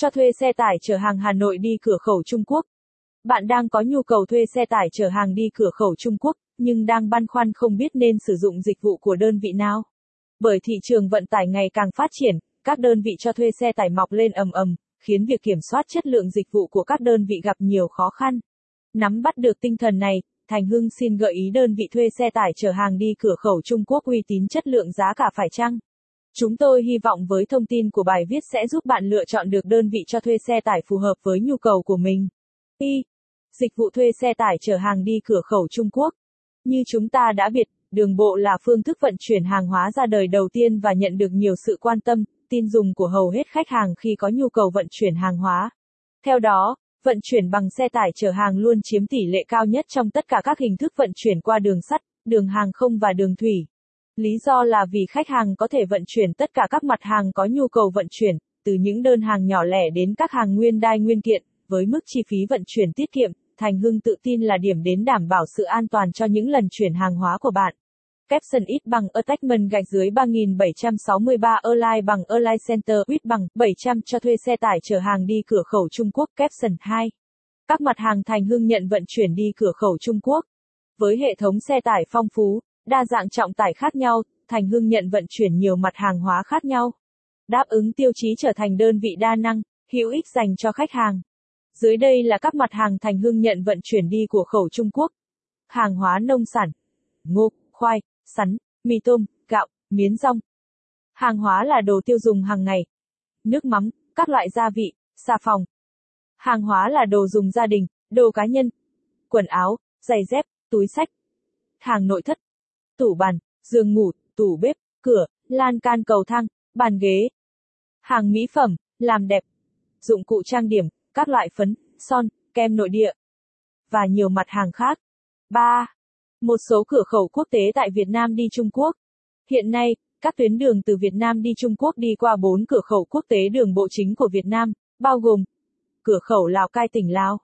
cho thuê xe tải chở hàng Hà Nội đi cửa khẩu Trung Quốc. Bạn đang có nhu cầu thuê xe tải chở hàng đi cửa khẩu Trung Quốc, nhưng đang băn khoăn không biết nên sử dụng dịch vụ của đơn vị nào. Bởi thị trường vận tải ngày càng phát triển, các đơn vị cho thuê xe tải mọc lên ầm ầm, khiến việc kiểm soát chất lượng dịch vụ của các đơn vị gặp nhiều khó khăn. Nắm bắt được tinh thần này, Thành Hưng xin gợi ý đơn vị thuê xe tải chở hàng đi cửa khẩu Trung Quốc uy tín chất lượng giá cả phải chăng? Chúng tôi hy vọng với thông tin của bài viết sẽ giúp bạn lựa chọn được đơn vị cho thuê xe tải phù hợp với nhu cầu của mình. Y. Dịch vụ thuê xe tải chở hàng đi cửa khẩu Trung Quốc. Như chúng ta đã biết, đường bộ là phương thức vận chuyển hàng hóa ra đời đầu tiên và nhận được nhiều sự quan tâm, tin dùng của hầu hết khách hàng khi có nhu cầu vận chuyển hàng hóa. Theo đó, vận chuyển bằng xe tải chở hàng luôn chiếm tỷ lệ cao nhất trong tất cả các hình thức vận chuyển qua đường sắt, đường hàng không và đường thủy. Lý do là vì khách hàng có thể vận chuyển tất cả các mặt hàng có nhu cầu vận chuyển, từ những đơn hàng nhỏ lẻ đến các hàng nguyên đai nguyên kiện, với mức chi phí vận chuyển tiết kiệm, Thành Hưng tự tin là điểm đến đảm bảo sự an toàn cho những lần chuyển hàng hóa của bạn. Capson ít bằng attachment gạch dưới 3763 Align bằng Align Center ít bằng 700 cho thuê xe tải chở hàng đi cửa khẩu Trung Quốc Capson 2. Các mặt hàng Thành Hưng nhận vận chuyển đi cửa khẩu Trung Quốc. Với hệ thống xe tải phong phú, đa dạng trọng tải khác nhau, Thành Hưng nhận vận chuyển nhiều mặt hàng hóa khác nhau. Đáp ứng tiêu chí trở thành đơn vị đa năng, hữu ích dành cho khách hàng. Dưới đây là các mặt hàng Thành Hưng nhận vận chuyển đi của khẩu Trung Quốc. Hàng hóa nông sản, ngô, khoai, sắn, mì tôm, gạo, miến rong. Hàng hóa là đồ tiêu dùng hàng ngày. Nước mắm, các loại gia vị, xà phòng. Hàng hóa là đồ dùng gia đình, đồ cá nhân, quần áo, giày dép, túi sách. Hàng nội thất, tủ bàn, giường ngủ, tủ bếp, cửa, lan can cầu thang, bàn ghế. Hàng mỹ phẩm, làm đẹp, dụng cụ trang điểm, các loại phấn, son, kem nội địa và nhiều mặt hàng khác. 3. Một số cửa khẩu quốc tế tại Việt Nam đi Trung Quốc. Hiện nay, các tuyến đường từ Việt Nam đi Trung Quốc đi qua 4 cửa khẩu quốc tế đường bộ chính của Việt Nam, bao gồm cửa khẩu Lào Cai tỉnh Lào,